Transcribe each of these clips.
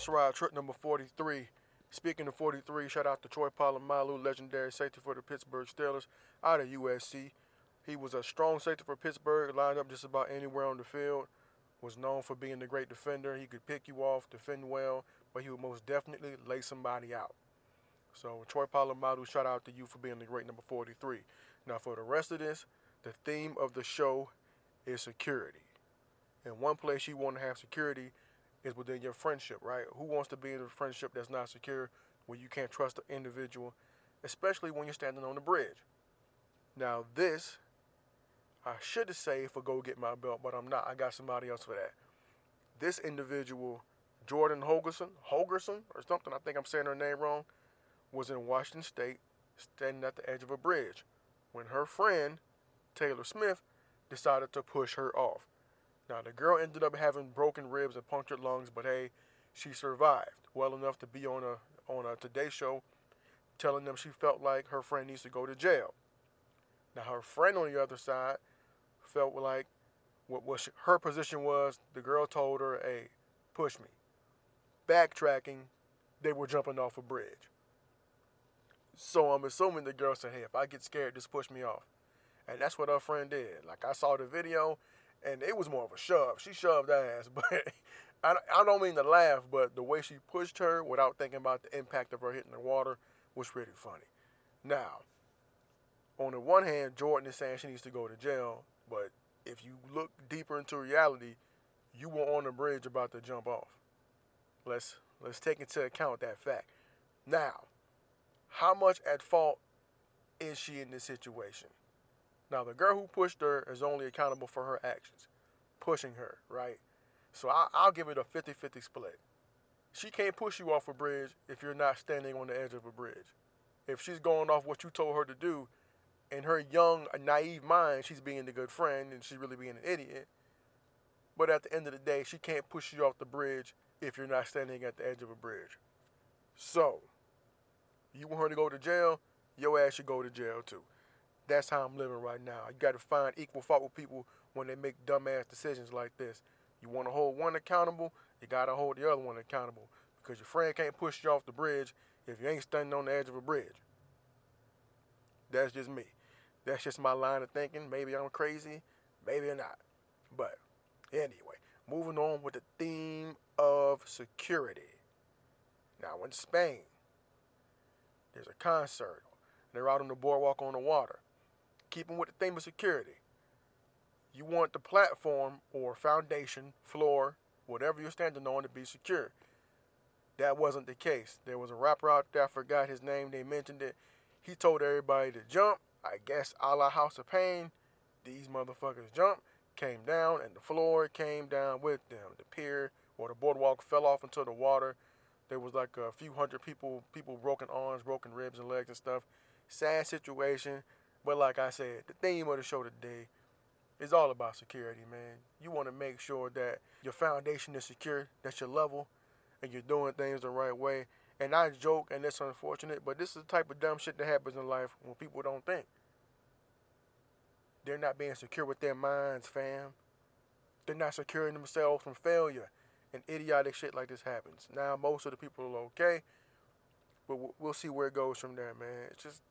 This ride, trip number 43. Speaking of 43, shout out to Troy Polamalu, legendary safety for the Pittsburgh Steelers out of USC. He was a strong safety for Pittsburgh, lined up just about anywhere on the field. Was known for being a great defender. He could pick you off, defend well, but he would most definitely lay somebody out. So Troy Polamalu, shout out to you for being the great number 43. Now for the rest of this, the theme of the show is security. And one place you want to have security is within your friendship, right? Who wants to be in a friendship that's not secure, where you can't trust the individual, especially when you're standing on the bridge? Now, this, I should have saved for go get my belt, but I'm not. I got somebody else for that. This individual, Jordan Hogerson, Hogerson or something, I think I'm saying her name wrong, was in Washington State, standing at the edge of a bridge, when her friend, Taylor Smith, decided to push her off. Now, the girl ended up having broken ribs and punctured lungs, but hey, she survived well enough to be on a on a Today Show, telling them she felt like her friend needs to go to jail. Now, her friend on the other side felt like what was her position was. The girl told her, "Hey, push me." Backtracking, they were jumping off a bridge. So I'm assuming the girl said, "Hey, if I get scared, just push me off," and that's what her friend did. Like I saw the video and it was more of a shove. She shoved ass, but I, I don't mean to laugh, but the way she pushed her without thinking about the impact of her hitting the water was pretty funny. Now, on the one hand, Jordan is saying she needs to go to jail, but if you look deeper into reality, you were on the bridge about to jump off. Let's let's take into account that fact. Now, how much at fault is she in this situation? Now, the girl who pushed her is only accountable for her actions, pushing her, right? So I, will give it a 50 50 split. She can't push you off a bridge if you're not standing on the edge of a bridge. If she's going off what you told her to do, in her young, naive mind, she's being a good friend and she's really being an idiot. But at the end of the day, she can't push you off the bridge if you're not standing at the edge of a bridge. So, you want her to go to jail, your ass should go to jail too. That's how I'm living right now. You got to find equal fault with people when they make dumbass decisions like this. You want to hold one accountable, you got to hold the other one accountable because your friend can't push you off the bridge if you ain't standing on the edge of a bridge. That's just me. That's just my line of thinking. Maybe I'm crazy, maybe I'm not. But anyway, moving on with the theme of security. Now, in Spain, there's a concert. They're out on the boardwalk on the water keeping with the theme of security. You want the platform or foundation, floor, whatever you're standing on to be secure. That wasn't the case. There was a rapper out there, I forgot his name, they mentioned it. He told everybody to jump. I guess a la House of Pain. These motherfuckers jumped, came down, and the floor came down with them. The pier or the boardwalk fell off into the water. There was like a few hundred people, people broken arms, broken ribs and legs and stuff. Sad situation. But like I said, the theme of the show today is all about security, man. You want to make sure that your foundation is secure, that your level, and you're doing things the right way. And I joke, and it's unfortunate, but this is the type of dumb shit that happens in life when people don't think. They're not being secure with their minds, fam. They're not securing themselves from failure. And idiotic shit like this happens. Now, most of the people are okay, but we'll see where it goes from there, man. It's just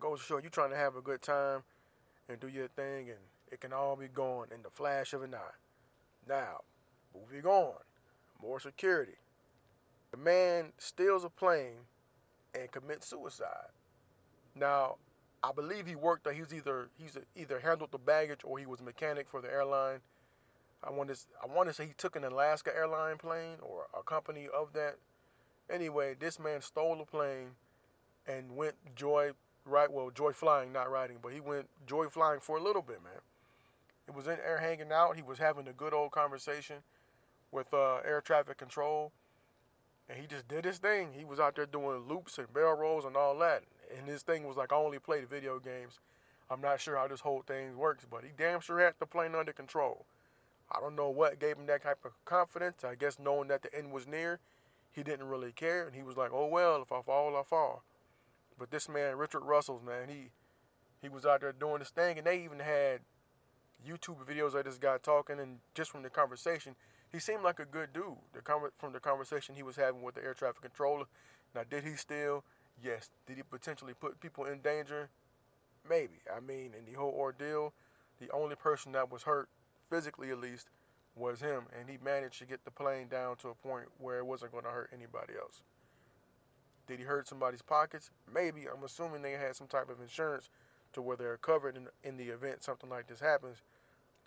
goes to show you trying to have a good time and do your thing, and it can all be gone in the flash of an eye. Now, moving on, more security. The man steals a plane and commits suicide. Now, I believe he worked. He's either he's either handled the baggage or he was a mechanic for the airline. I want to I want to say he took an Alaska airline plane or a company of that. Anyway, this man stole a plane and went joy right? Well, Joy Flying, not riding, but he went Joy Flying for a little bit, man. It was in air hanging out. He was having a good old conversation with uh, air traffic control. and he just did his thing. He was out there doing loops and barrel rolls and all that. And his thing was like, I only played video games. I'm not sure how this whole thing works, but he damn sure had the plane under control. I don't know what gave him that type of confidence. I guess knowing that the end was near, he didn't really care, and he was like, "Oh well, if I fall, I fall." But this man, Richard Russell's man, he he was out there doing this thing, and they even had YouTube videos of this guy talking, and just from the conversation, he seemed like a good dude. The com- from the conversation he was having with the air traffic controller. Now, did he steal? Yes. Did he potentially put people in danger? Maybe. I mean, in the whole ordeal, the only person that was hurt, physically at least, was him, and he managed to get the plane down to a point where it wasn't going to hurt anybody else. Did he hurt somebody's pockets? Maybe. I'm assuming they had some type of insurance to where they're covered in, in the event something like this happens.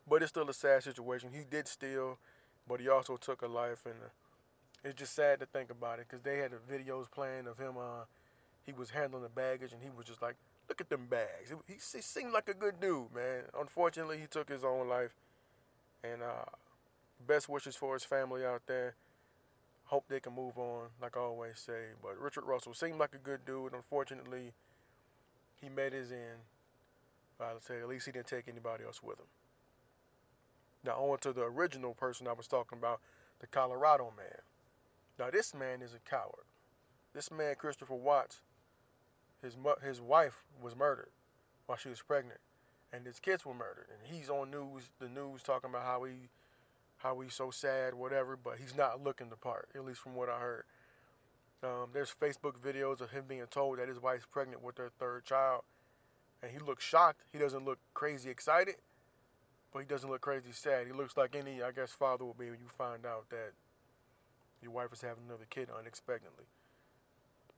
But it's still a sad situation. He did steal but he also took a life, and uh, it's just sad to think about it because they had the videos playing of him. Uh, he was handling the baggage, and he was just like, "Look at them bags." He, he seemed like a good dude, man. Unfortunately, he took his own life, and uh, best wishes for his family out there. Hope they can move on, like I always say. But Richard Russell seemed like a good dude. Unfortunately, he met his end. I'd say at least he didn't take anybody else with him. Now, on to the original person I was talking about, the Colorado man. Now, this man is a coward. This man, Christopher Watts, his his wife was murdered while she was pregnant, and his kids were murdered. And he's on news, the news, talking about how he, how he's so sad, whatever. But he's not looking the part, at least from what I heard. Um, there's Facebook videos of him being told that his wife's pregnant with their third child, and he looks shocked. He doesn't look crazy excited but he doesn't look crazy sad. He looks like any, I guess, father would be when you find out that your wife is having another kid unexpectedly.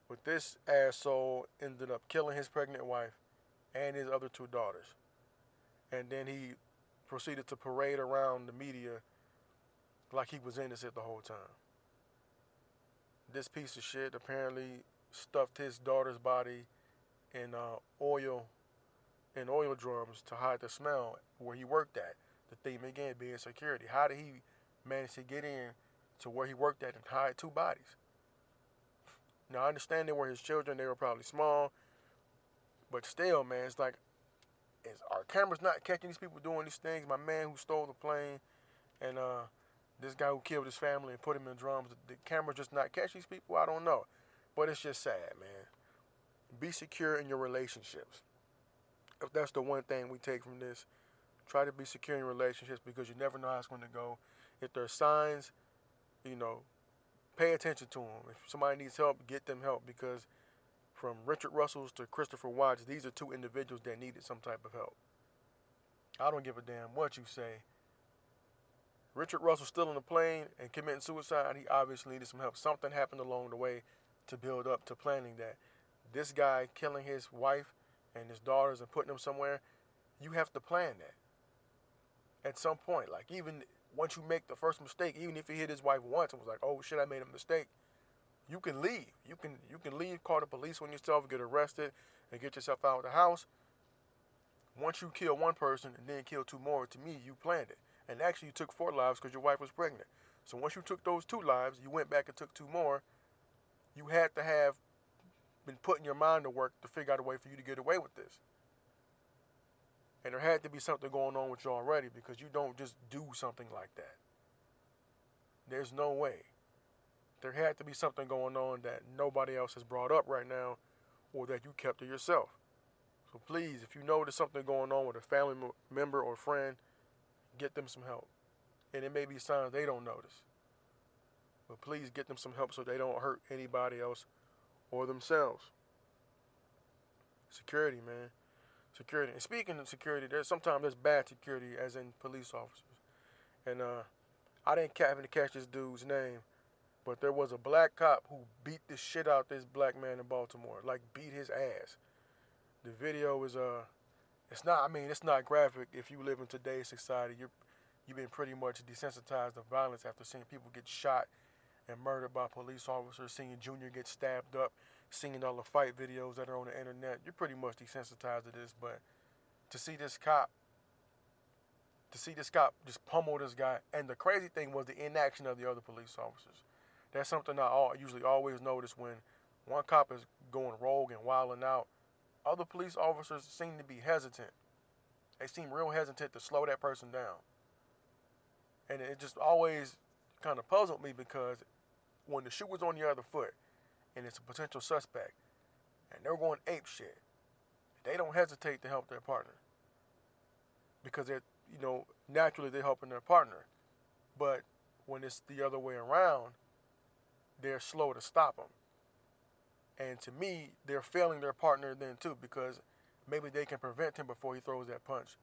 But this asshole ended up killing his pregnant wife and his other two daughters. And then he proceeded to parade around the media like he was innocent the whole time. This piece of shit apparently stuffed his daughter's body in uh, oil in oil drums to hide the smell where he worked at. The theme again being security. How did he manage to get in to where he worked at and hide two bodies? Now I understand they were his children, they were probably small, but still, man, it's like is our cameras not catching these people doing these things? My man who stole the plane and uh, this guy who killed his family and put him in drums, the, camera just not catch these people? I don't know. But it's just sad, man. Be secure in your relationships if that's the one thing we take from this, try to be secure in relationships because you never know how it's going to go. If there's signs, you know, pay attention to them. If somebody needs help, get them help because from Richard Russell's to Christopher Watts, these are two individuals that needed some type of help. I don't give a damn what you say. Richard Russell still on the plane and committing suicide. He obviously needed some help. Something happened along the way to build up to planning that. This guy killing his wife and his daughters and putting them somewhere, you have to plan that. At some point, like even once you make the first mistake, even if he hit his wife once and was like, "Oh shit, I made a mistake," you can leave. You can you can leave, call the police on yourself, get arrested, and get yourself out of the house. Once you kill one person and then kill two more, to me, you planned it. And actually, you took four lives because your wife was pregnant. So once you took those two lives, you went back and took two more. You had to have been putting your mind to work to figure out a way for you to get away with this. And there had to be something going on with you already because you don't just do something like that. There's no way. There had to be something going on that nobody else has brought up right now or that you kept to yourself. So please, if you know there's something going on with a family member or friend, get them some help. And it may be signs they don't notice. But please get them some help so they don't hurt anybody else or themselves. Security, man. Security. And speaking of security, there's sometimes there's bad security, as in police officers. And uh, I didn't happen to catch this dude's name, but there was a black cop who beat the shit out this black man in Baltimore, like beat his ass. The video is uh, it's not. I mean, it's not graphic. If you live in today's society, you're you've been pretty much desensitized to violence after seeing people get shot and murdered by police officers, seeing Junior get stabbed up, seeing all the fight videos that are on the internet, you're pretty much desensitized to this. But to see this cop, to see this cop just pummel this guy, and the crazy thing was the inaction of the other police officers. That's something I usually always notice when one cop is going rogue and wilding out. Other police officers seem to be hesitant. They seem real hesitant to slow that person down. And it just always kind of puzzled me because when the shoe was on the other foot and it's a potential suspect and they're going ape shit, they don't hesitate to help their partner because they're, you know, naturally they're helping their partner. But when it's the other way around, they're slow to stop them. And to me, they're failing their partner then too because maybe they can prevent him before he throws that punch.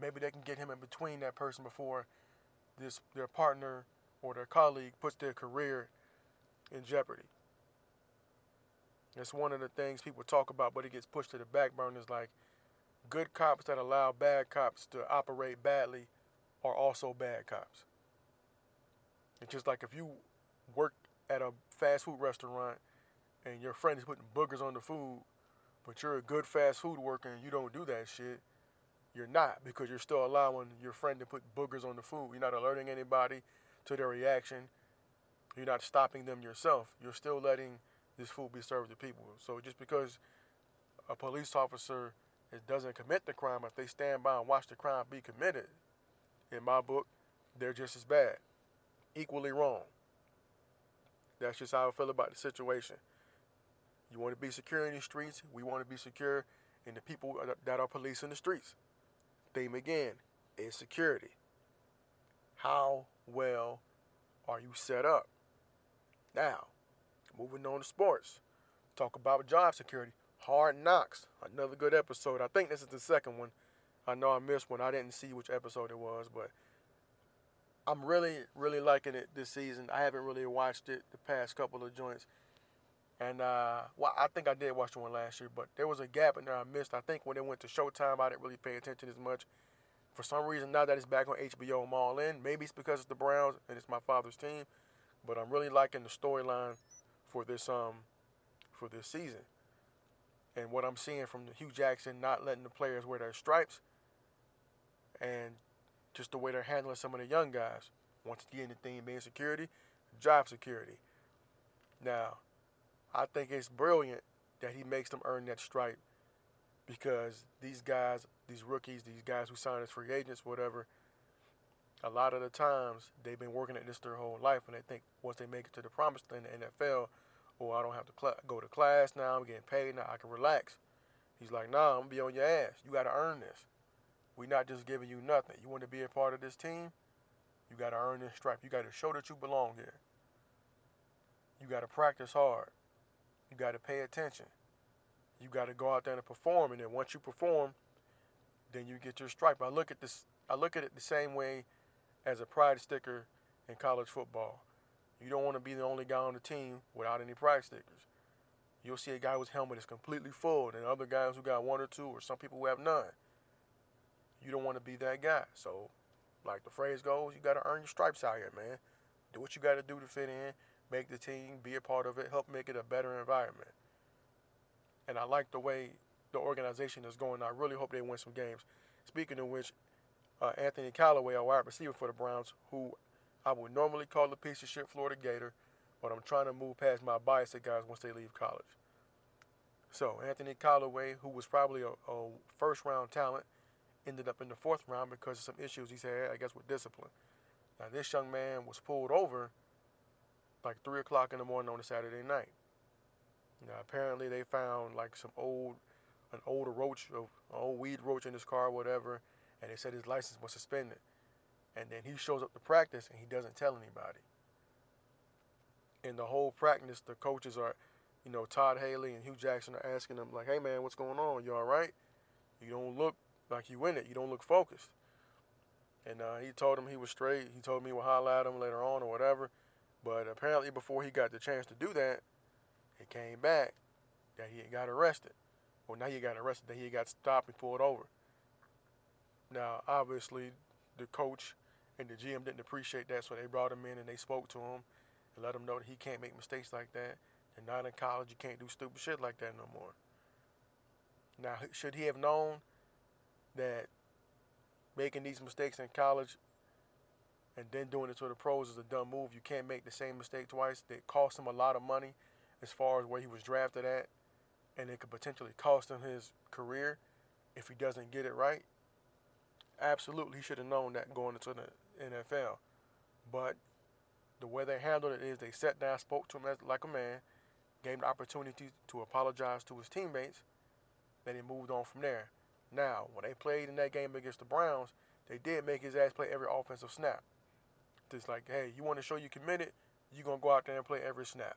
Maybe they can get him in between that person before this their partner or their colleague puts their career in jeopardy. It's one of the things people talk about, but it gets pushed to the back burner. Is like good cops that allow bad cops to operate badly are also bad cops. It's just like if you work at a fast food restaurant and your friend is putting boogers on the food, but you're a good fast food worker and you don't do that shit, you're not because you're still allowing your friend to put boogers on the food. You're not alerting anybody to their reaction. You're not stopping them yourself. You're still letting this food be served to people. So just because a police officer doesn't commit the crime, if they stand by and watch the crime be committed, in my book, they're just as bad, equally wrong. That's just how I feel about the situation. You want to be secure in the streets. We want to be secure in the people that are policing the streets. Theme again is security. How well are you set up? Now, moving on to sports. Talk about job security. Hard Knocks, another good episode. I think this is the second one. I know I missed one. I didn't see which episode it was, but I'm really, really liking it this season. I haven't really watched it the past couple of joints. And uh, well, I think I did watch the one last year, but there was a gap in there I missed. I think when it went to Showtime, I didn't really pay attention as much. For some reason, now that it's back on HBO, I'm all in. Maybe it's because it's the Browns and it's my father's team, but I'm really liking the storyline for this um for this season. And what I'm seeing from Hue Jackson not letting the players wear their stripes, and just the way they're handling some of the young guys. Once again, the theme being security, job security. Now, I think it's brilliant that he makes them earn that stripe because these guys, these rookies, these guys who sign as free agents, whatever, a lot of the times they've been working at this their whole life, and they think once they make it to the promised in the NFL, oh, I don't have to cl- go to class now. I'm getting paid now. I can relax. He's like, nah, I'm gonna be on your ass. You got to earn this. We're not just giving you nothing. You want to be a part of this team? You got to earn this stripe. You got to show that you belong here. You got to practice hard. You got to pay attention. You got to go out there and perform, and then once you perform, then you get your stripe. I look at this. I look at it the same way as a pride sticker in college football. You don't want to be the only guy on the team without any pride stickers. You'll see a guy whose helmet is completely full, and other guys who got one or two, or some people who have none. You don't want to be that guy. So, like the phrase goes, you got to earn your stripes out here, man. Do what you got to do to fit in make the team, be a part of it, help make it a better environment. And I like the way the organization is going. I really hope they win some games. Speaking of which, uh, Anthony Callaway, a wide receiver for the Browns, who I would normally call a piece of shit Florida Gator, but I'm trying to move past my bias at guys once they leave college. So Anthony Callaway, who was probably a, a first round talent, ended up in the fourth round because of some issues he's had, I guess, with discipline. Now this young man was pulled over like three o'clock in the morning on a Saturday night. Now apparently they found like some old, an older roach, an old weed roach in his car, whatever, and they said his license was suspended. And then he shows up to practice and he doesn't tell anybody. In the whole practice, the coaches are, you know, Todd Haley and Hue Jackson are asking him like, "Hey man, what's going on? You all right? You don't look like you in it. You don't look focused." And uh, he told him he was straight. He told me we'll holler at him later on or whatever. But apparently, before he got the chance to do that, it came back that he got arrested. Well, now he got arrested, that he got stopped and pulled over. Now, obviously, the coach and the GM didn't appreciate that, so they brought him in and they spoke to him and let him know that he can't make mistakes like that. And not in college, you can't do stupid shit like that no more. Now, should he have known that making these mistakes in college and then doing it to the pros is a dumb move. You can't make the same mistake twice. It cost him a lot of money as far as where he was drafted at, and it could potentially cost him his career if he doesn't get it right. Absolutely, he should have known that going into the NFL. But the way they handled it is they sat down, spoke to him as, like a man, gave him the opportunity to apologize to his teammates, then he moved on from there. Now, when they played in that game against the Browns, they did make his ass play every offensive snap. Just like, hey, you want to show you committed, you're going to go out there and play every snap.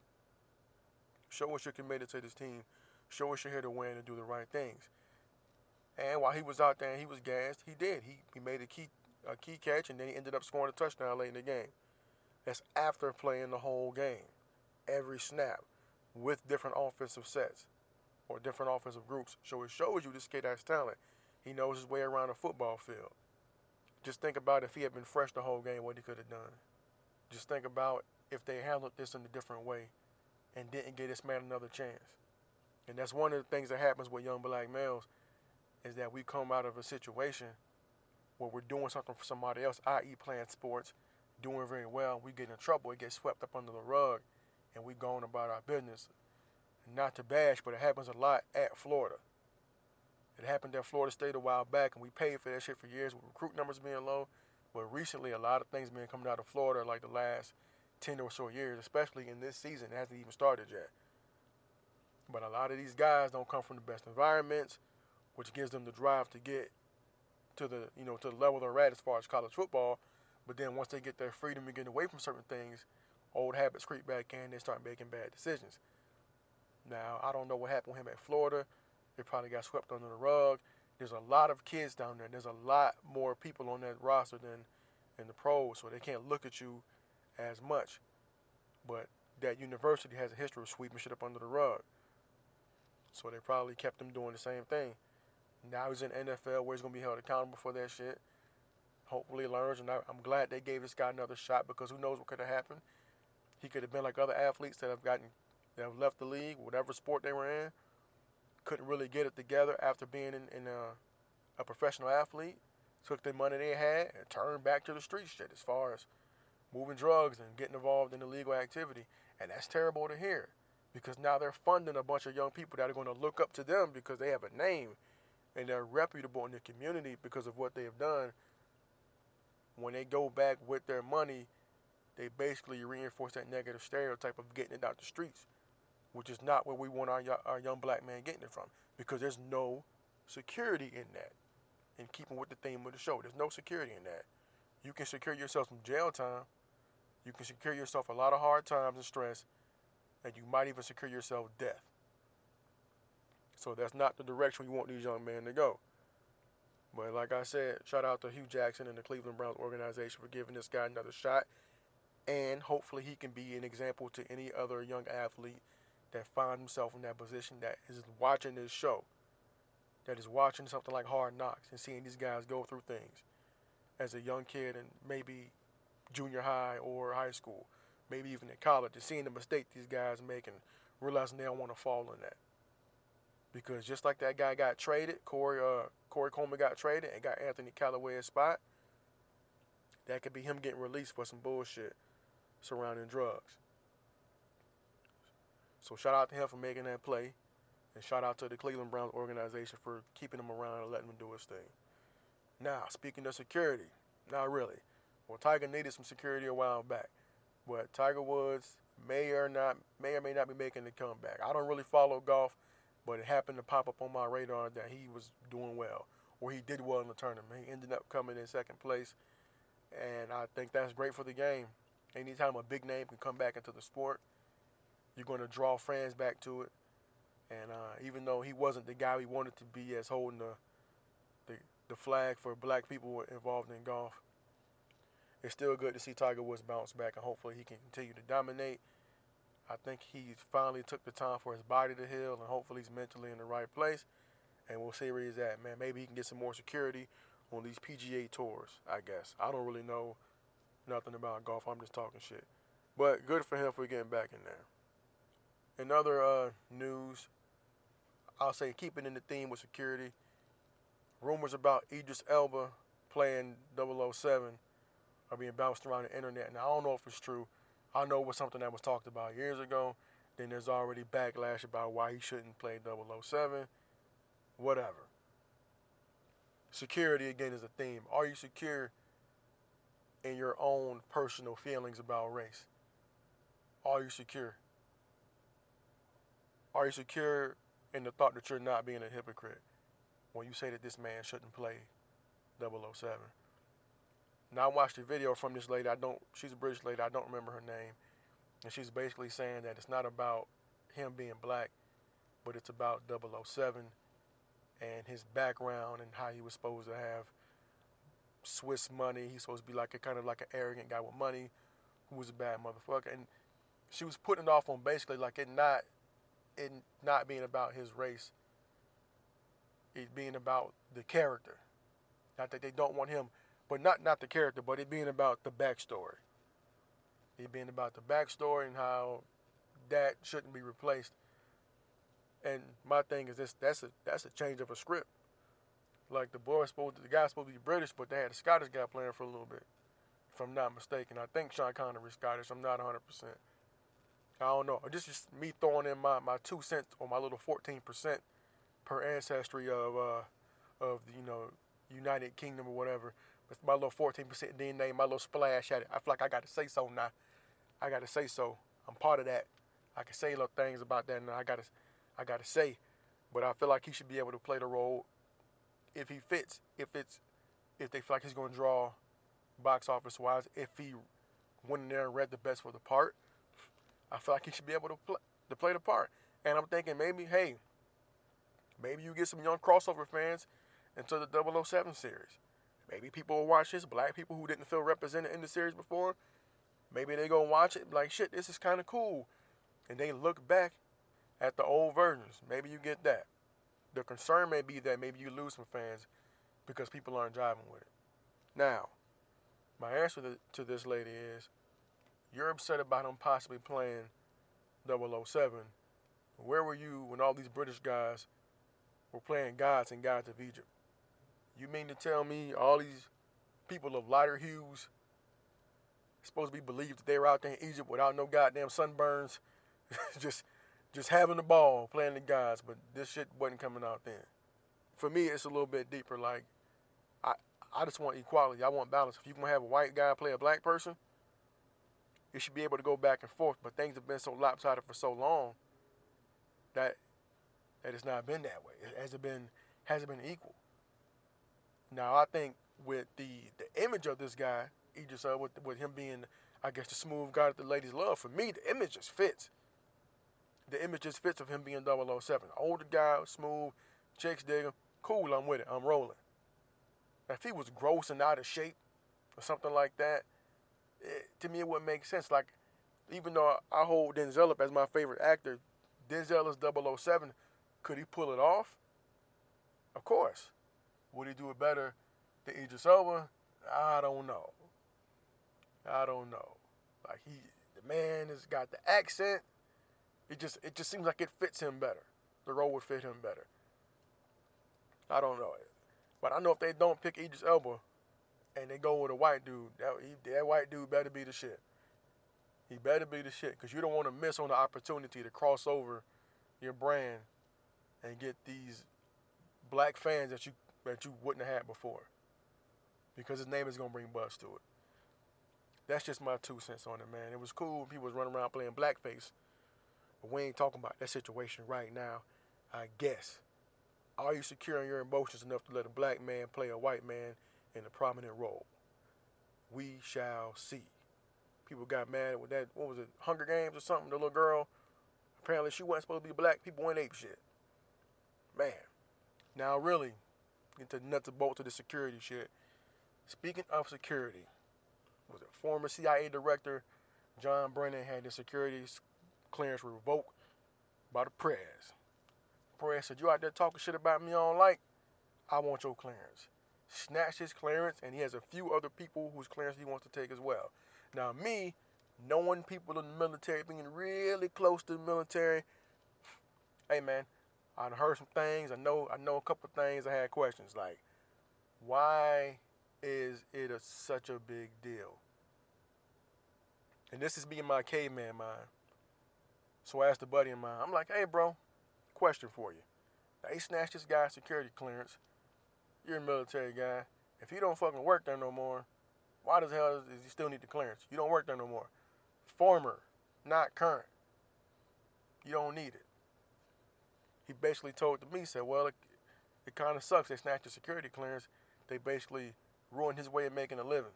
Show us you're committed to this team. Show us you're here to win and do the right things. And while he was out there and he was gassed, he did. He, he made a key a key catch and then he ended up scoring a touchdown late in the game. That's after playing the whole game, every snap, with different offensive sets or different offensive groups. So it shows you this kid has talent. He knows his way around a football field. Just think about if he had been fresh the whole game, what he could have done. Just think about if they handled this in a different way and didn't give this man another chance. And that's one of the things that happens with young black males is that we come out of a situation where we're doing something for somebody else, i.e., playing sports, doing very well. We get in trouble, it gets swept up under the rug, and we going about our business. Not to bash, but it happens a lot at Florida. It happened at Florida State a while back, and we paid for that shit for years with recruit numbers being low. But recently, a lot of things been coming out of Florida, like the last 10 or so years, especially in this season. It hasn't even started yet. But a lot of these guys don't come from the best environments, which gives them the drive to get to the you know to the level they're at as far as college football. But then once they get their freedom and get away from certain things, old habits creep back in. They start making bad decisions. Now I don't know what happened with him at Florida. They probably got swept under the rug. There's a lot of kids down there. There's a lot more people on that roster than in the pros, so they can't look at you as much. But that university has a history of sweeping shit up under the rug. So they probably kept him doing the same thing. Now he's in NFL where he's gonna be held accountable for that shit. Hopefully learns, and I, am glad they gave this guy another shot because who knows what could have happened. He could have been like other athletes that have gotten that have left the league, whatever sport they were in, couldn't really get it together after being in, in a, a professional athlete. Took the money they had and turned back to the street shit as far as moving drugs and getting involved in illegal activity. And that's terrible to hear because now they're funding a bunch of young people that are going to look up to them because they have a name and they're reputable in the community because of what they have done. When they go back with their money, they basically reinforce that negative stereotype of getting it out the streets, which is not where we want our, our young black man getting it from because there's no security in that. In keeping with the theme of the show, there's no security in that. You can secure yourself from jail time. You can secure yourself a lot of hard times and stress, and you might even secure yourself death. So that's not the direction we want these young men to go. But like I said, shout out to Hue Jackson and the Cleveland Browns organization for giving this guy another shot. And hopefully he can be an example to any other young athlete that find himself in that position that is watching this show, that is watching something like Hard Knocks and seeing these guys go through things as a young kid and maybe junior high or high school, maybe even in college, and seeing the mistake these guys make and realizing they don't want to fall in that because just like that guy got traded, Corey uh, Corey Coleman got traded and got Anthony Callaway's spot. That could be him getting released for some bullshit surrounding drugs. So shout out to him for making that play, and shout out to the Cleveland Browns organization for keeping him around and letting him do his thing. Now, speaking of security, not really. Well, Tiger needed some security a while back, but Tiger Woods may or not may or may not be making the comeback. I don't really follow golf but it happened to pop up on my radar that he was doing well, or he did well in the tournament. He ended up coming in second place, and I think that's great for the game. Anytime a big name can come back into the sport, you're going to draw fans back to it. And uh, even though he wasn't the guy we wanted to be as holding the, the the flag for black people involved in golf, it's still good to see Tiger Woods bounce back, and hopefully he can continue to dominate I think he finally took the time for his body to heal, and hopefully he's mentally in the right place. And we'll see where he's at, man. Maybe he can get some more security on these PGA tours. I guess I don't really know nothing about golf. I'm just talking shit. But good for him for getting back in there. In other uh, news, I'll say keeping in the theme with security. Rumors about Idris Elba playing 007 are being bounced around the internet. And I don't know if it's true. I know it was something that was talked about years ago. Then there's already backlash about why he shouldn't play 007. Whatever. Security again is a theme. Are you secure in your own personal feelings about race? Are you secure? Are you secure in the thought that you're not being a hypocrite when you say that this man shouldn't play 007? Now I watched a video from this lady. I don't. She's a British lady. I don't remember her name, and she's basically saying that it's not about him being black, but it's about 007 and his background and how he was supposed to have Swiss money. He's supposed to be like a kind of like an arrogant guy with money, who was a bad motherfucker. And she was putting it off on basically like it not, it not being about his race. It being about the character. Not that they don't want him but not not the character, but it being about the backstory. It being about the backstory and how that shouldn't be replaced. And my thing is this: that's a that's a change of a script. Like the boy supposed to, the guy's supposed to be British, but they had a Scottish guy playing for a little bit, if I'm not mistaken. I think Sean Connery is Scottish. I'm not 100. percent I don't know. This is me throwing in my, my two cents or my little 14 percent per ancestry of uh, of the, you know United Kingdom or whatever my little 14% DNA, my little splash at it. I feel like I got to say so now. I got to say so. I'm part of that. I can say little things about that, and I got to, I got to say. But I feel like he should be able to play the role if he fits. If it's, if they feel like he's going to draw, box office wise. If he went in there and read the best for the part, I feel like he should be able to play to play the part. And I'm thinking maybe, hey, maybe you get some young crossover fans into the 007 series. Maybe people will watch this. Black people who didn't feel represented in the series before, maybe they gonna watch it like shit. This is kind of cool, and they look back at the old versions. Maybe you get that. The concern may be that maybe you lose some fans because people aren't driving with it. Now, my answer to this lady is, you're upset about him possibly playing 007. Where were you when all these British guys were playing gods and gods of Egypt? You mean to tell me all these people of lighter hues supposed to be believed that they were out there in Egypt without no goddamn sunburns, just just having the ball, playing the gods, but this shit wasn't coming out then. For me, it's a little bit deeper. Like, I I just want equality. I want balance. If you can have a white guy play a black person, you should be able to go back and forth. But things have been so lopsided for so long that that it's not been that way. It hasn't been hasn't been equal. Now I think with the the image of this guy, just uh, with with him being, I guess, the smooth guy that the ladies love. For me, the image just fits. The image just fits of him being 007. Older guy, smooth, chicks dig him. Cool, I'm with it. I'm rolling. If he was gross and out of shape or something like that, to me it wouldn't make sense. Like, even though I hold Denzel up as my favorite actor, Denzel is 007. Could he pull it off? Of course. Would he do it better than Idris Elba? I don't know. I don't know. Like he, the man has got the accent. It just, it just seems like it fits him better. The role would fit him better. I don't know but I know if they don't pick Idris Elba, and they go with a white dude, that, he, that white dude better be the shit. He better be the shit, because you don't want to miss on the opportunity to cross over your brand and get these black fans that you that you wouldn't have had before. Because his name is gonna bring buzz to it. That's just my two cents on it, man. It was cool. When people was running around playing blackface. But we ain't talking about that situation right now, I guess. Are you secure in your emotions enough to let a black man play a white man in a prominent role? We shall see. People got mad with that, what was it, Hunger Games or something? The little girl, apparently she wasn't supposed to be black. People went ape shit. Man. Now, really, into nuts and bolts of the security shit. Speaking of security, was it former CIA director John Brennan had his security clearance revoked by the press. Press said, "You out there talking shit about me on like? I want your clearance." Snatched his clearance, and he has a few other people whose clearance he wants to take as well. Now, me, knowing people in the military, being really close to the military, hey man, I heard some things. I know I know a couple things. I had questions like, why is it a, such a big deal? And this is me in my caveman mind. So I asked a buddy of mine, I'm like, hey, bro, question for you. He snatched this guy's security clearance. You're a military guy. If you don't fucking work there no more, why the hell does he still need the clearance? You don't work there no more. Former, not current. You don't need it. He basically told to me, said, well, it, it kind of sucks. They snatched your security clearance. They basically ruined his way of making a living.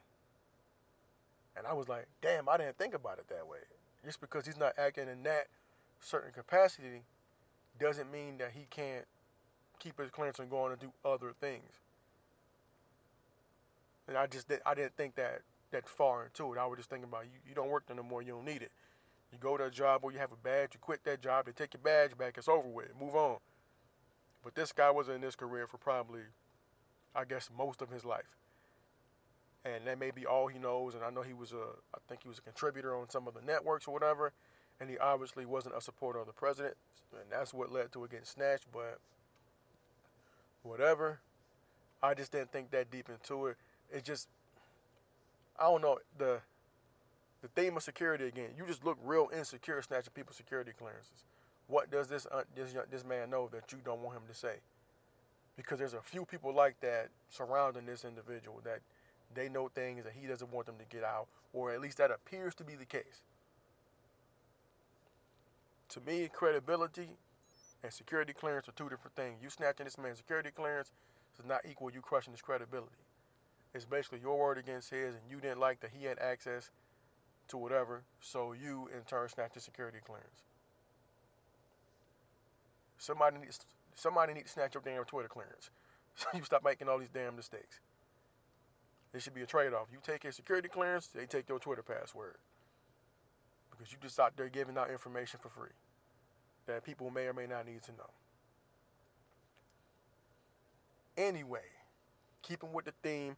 And I was like, damn, I didn't think about it that way. Just because he's not acting in that certain capacity doesn't mean that he can't keep his clearance and go on and do other things. And I just did, I didn't think that that far into it. I was just thinking about you. You don't work there no more. You don't need it. You go to a job where you have a badge. You quit that job. They take your badge back. It's over with. Move on. But this guy was in this career for probably, I guess, most of his life. And that may be all he knows. And I know he was a, I think he was a contributor on some of the networks or whatever. And he obviously wasn't a supporter of the president. And that's what led to it getting snatched. But whatever. I just didn't think that deep into it. It just, I don't know the the theme of security again. You just look real insecure snatching people's security clearances. What does this uh, this this man know that you don't want him to say? Because there's a few people like that surrounding this individual that they know things that he doesn't want them to get out, or at least that appears to be the case. To me, credibility and security clearance are two different things. You snatching this man's security clearance does not equal you crushing his credibility. It's basically your word against his, and you didn't like that he had access to whatever, so you in turn snatched his security clearance. Somebody needs somebody needs to snatch your damn Twitter clearance, so you stop making all these damn mistakes. It should be a trade-off. You take his security clearance, they take your Twitter password, because you just out there giving out information for free that people may or may not need to know. Anyway, keeping with the theme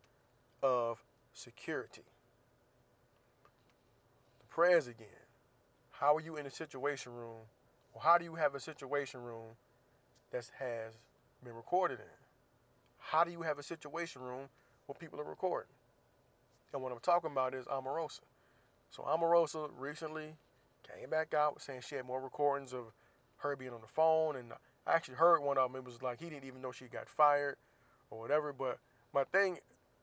of security. The prayers again. How are you in a situation room, or how do you have a situation room that has been recorded in? How do you have a situation room where people are recording? And what I'm talking about is Omarosa. So Omarosa recently came back out saying she had more recordings of her being on the phone, and I actually heard one of them. It was like he didn't even know she got fired or whatever. But my thing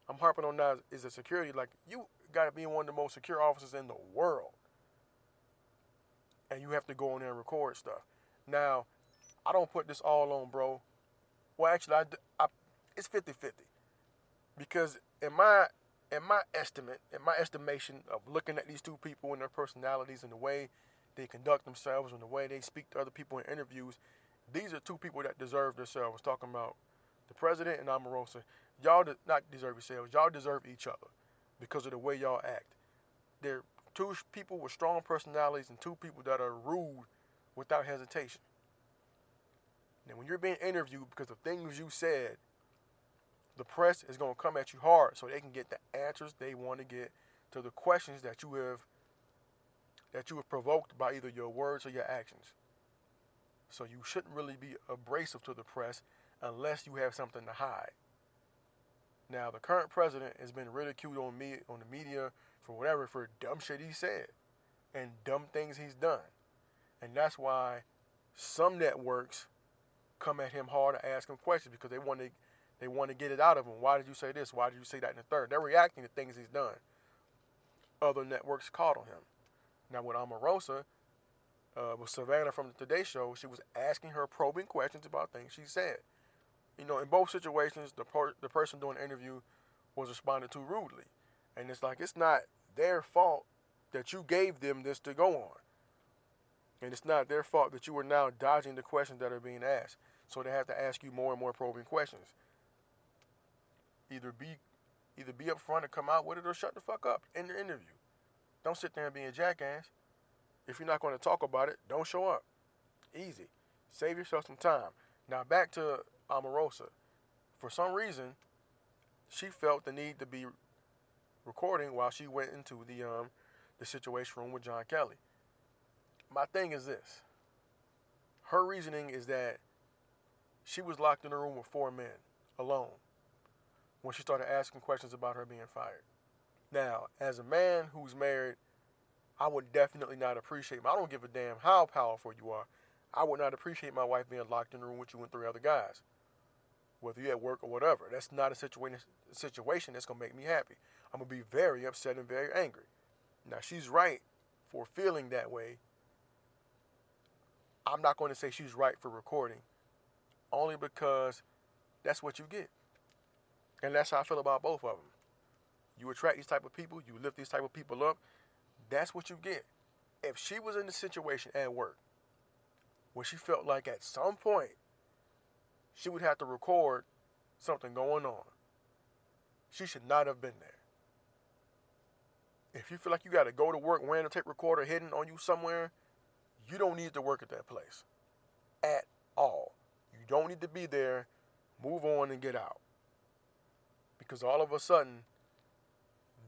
I'm harping on now is the security. Like you got to be one of the most secure officers in the world, and you have to go in there and record stuff. Now, I don't put this all on, bro. Well, actually, I, I it's 50-50 because in my in my estimate, in my estimation of looking at these two people and their personalities and the way they conduct themselves and the way they speak to other people in interviews, these are two people that deserve themselves. Talking about the president and Omarosa. Y'all do not deserve yourselves. Y'all deserve each other because of the way y'all act. They're two people with strong personalities and two people that are rude without hesitation. Now, when you're being interviewed because of things you said, the press is going to come at you hard so they can get the answers they want to get to the questions that you have that you have provoked by either your words or your actions. So you shouldn't really be abrasive to the press unless you have something to hide. Now, the current president has been ridiculed on me on the media for whatever for dumb shit he said and dumb things he's done. And that's why some networks come at him hard to ask him questions because they want to they want to get it out of him. Why did you say this? Why did you say that in the third? They're reacting to things he's done. Other networks caught on him. Now with Omarosa, uh, with Savannah from the Today Show, she was asking her probing questions about things she said you know, in both situations, the per- the person doing the interview was responded to rudely, and it's like it's not their fault that you gave them this to go on, and it's not their fault that you are now dodging the questions that are being asked. So they have to ask you more and more probing questions. Either be, either be upfront and come out with it, or shut the fuck up in the interview. Don't sit there and be a jackass. If you're not going to talk about it, don't show up. Easy. Save yourself some time. Now back to Omarosa. For some reason, she felt the need to be recording while she went into the um, the situation room with John Kelly. My thing is this. Her reasoning is that she was locked in a room with four men alone when she started asking questions about her being fired. Now, as a man who's married I would definitely not appreciate. I don't give a damn how powerful you are. I would not appreciate my wife being locked in the room with you and three other guys, whether you're at work or whatever. That's not a situation situation that's gonna make me happy. I'm gonna be very upset and very angry. Now she's right for feeling that way. I'm not going to say she's right for recording, only because that's what you get, and that's how I feel about both of them. You attract these type of people, you lift these type of people up. That's what you get. If she was in the situation at work where she felt like at some point she would have to record something going on, she should not have been there. If you feel like you got to go to work wearing a tape recorder hidden on you somewhere, you don't need to work at that place at all. You don't need to be there. Move on and get out. Because all of a sudden,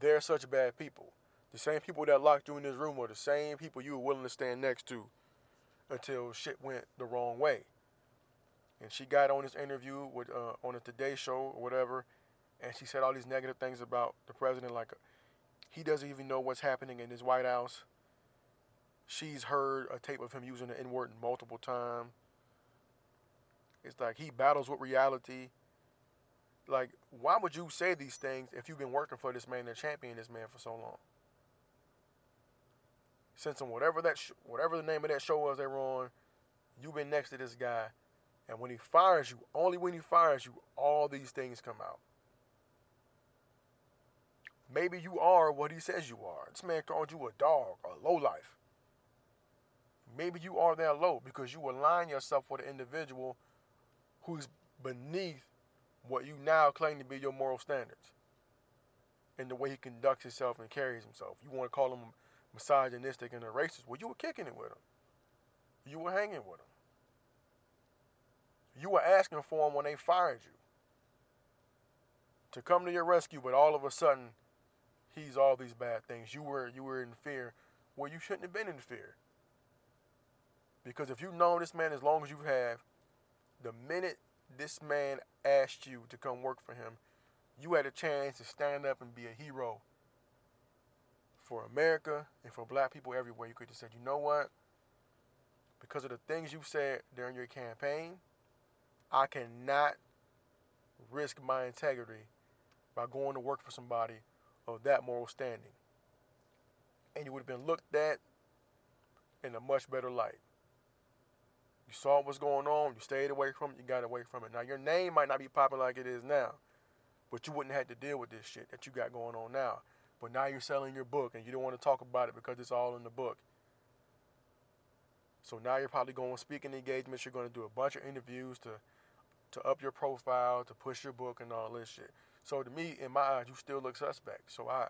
they're such bad people. The same people that locked you in this room are the same people you were willing to stand next to until shit went the wrong way. And she got on this interview with uh, on a Today Show or whatever, and she said all these negative things about the president, like he doesn't even know what's happening in his White House. She's heard a tape of him using the N word multiple times. It's like he battles with reality. Like, why would you say these things if you've been working for this man and championing this man for so long? Since on whatever that sh- whatever the name of that show was they were on, you've been next to this guy, and when he fires you, only when he fires you, all these things come out. Maybe you are what he says you are. This man called you a dog, a low life. Maybe you are that low because you align yourself with an individual who's beneath what you now claim to be your moral standards and the way he conducts himself and carries himself. You want to call him misogynistic and a racist. Well, you were kicking it with him. You were hanging with him. You were asking for him when they fired you to come to your rescue, but all of a sudden, he's all these bad things. You were you were in fear Well, you shouldn't have been in fear. Because if you've known this man as long as you have, the minute this man asked you to come work for him, you had a chance to stand up and be a hero for America and for black people everywhere. You could have said, you know what? Because of the things you said during your campaign, I cannot risk my integrity by going to work for somebody of that moral standing. And you would have been looked at in a much better light. You saw what's going on, you stayed away from it, you got away from it. Now, your name might not be popping like it is now, but you wouldn't have to deal with this shit that you got going on now. But now you're selling your book and you don't want to talk about it because it's all in the book. So now you're probably going to speaking engagements, you're going to do a bunch of interviews to to up your profile, to push your book and all this shit. So to me, in my eyes, you still look suspect. So I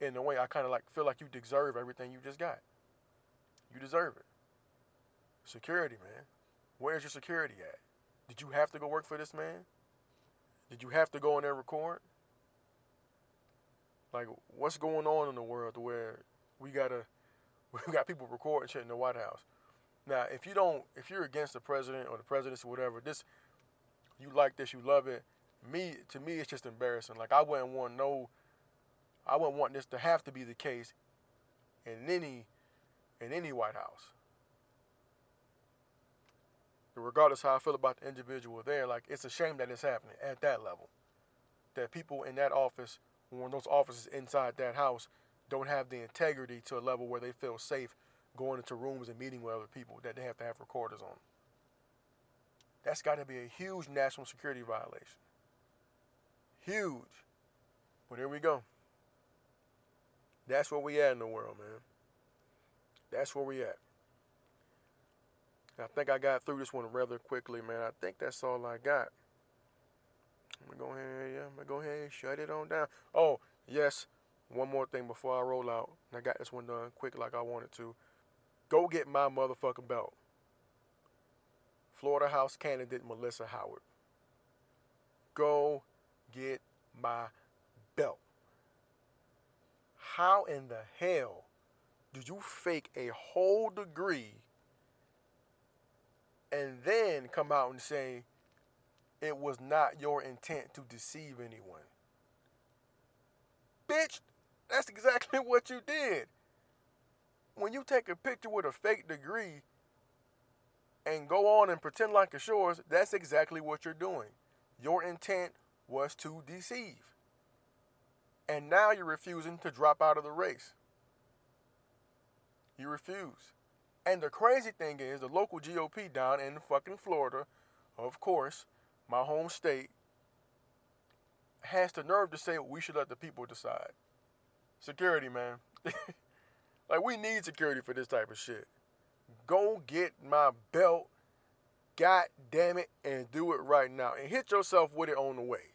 in a way I kinda like feel like you deserve everything you just got. You deserve it. Security, man. Where's your security at? Did you have to go work for this man? Did you have to go in there record? Like, what's going on in the world where we gotta, we got people recording shit in the White House? Now, if you don't, if you're against the president or the presidency, or whatever, this, you like this, you love it. Me, to me, it's just embarrassing. Like, I wouldn't want no, I wouldn't want this to have to be the case in any, in any White House regardless how I feel about the individual there, like it's a shame that it's happening at that level. That people in that office, or those offices inside that house, don't have the integrity to a level where they feel safe going into rooms and meeting with other people that they have to have recorders on. That's got to be a huge national security violation. Huge. But here we go. That's where we at in the world, man. That's where we at. I think I got through this one rather quickly, man. I think that's all I got. I'm gonna go ahead, yeah, I'm gonna go ahead and shut it on down. Oh, yes, one more thing before I roll out. I got this one done quick like I wanted to. Go get my motherfucking belt. Florida House candidate Melissa Howard. Go get my belt. How in the hell do you fake a whole degree and then come out and say it was not your intent to deceive anyone. Bitch, that's exactly what you did. when you take a picture with a fake degree and go on and pretend like it's yours, that's exactly what you're doing. Your intent was to deceive. And now you're refusing to drop out of the race. You refuse. And the crazy thing is, the local GOP down in fucking Florida, of course, my home state, has the nerve to say we should let the people decide. Security, man. like, we need security for this type of shit. Go get my belt, god damn it, and do it right now. And hit yourself with it on the way.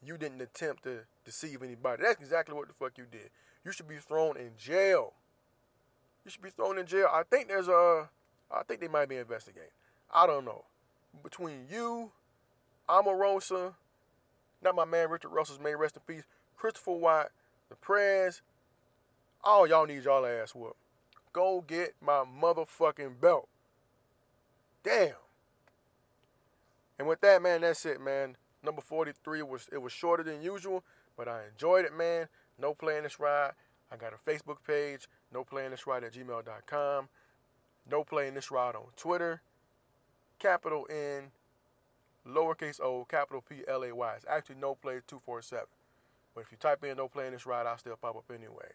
You didn't attempt to deceive anybody. That's exactly what the fuck you did. You should be thrown in jail. You should be thrown in jail. I think there's a, I think they might be investigating. I don't know. Between you, Omarosa, not my man Richard Russell's may rest in peace, Christopher White, the press, all y'all need y'all ass whooped. Go get my motherfucking belt. Damn. And with that, man, that's it, man. Number 43 was it was shorter than usual, but I enjoyed it, man. No playing this ride. I got a Facebook page, no playing this ride at gmail.com. No playing this ride on Twitter. Capital N lowercase o, capital P L A Y. It's actually no play 247. But if you type in no playing this ride, I'll still pop up anyway.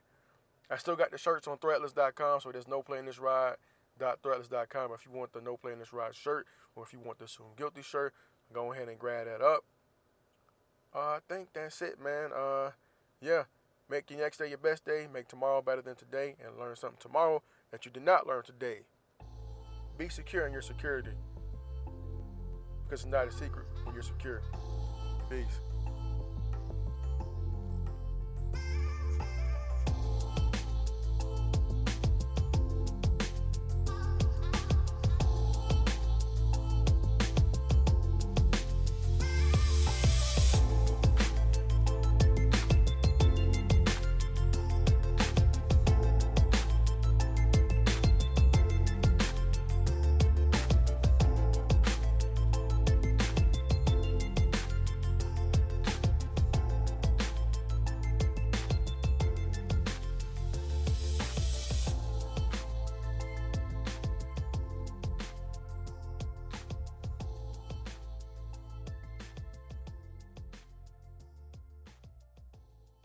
I still got the shirts on threadless.com, so there's no playing this ride. Threadless.com if you want the no playing this ride shirt or if you want the Soon Guilty shirt, go ahead and grab that up. Uh, I think that's it, man. Uh, yeah, make your next day your best day. Make tomorrow better than today, and learn something tomorrow that you did not learn today. Be secure in your security because it's not a secret when you're secure. Peace.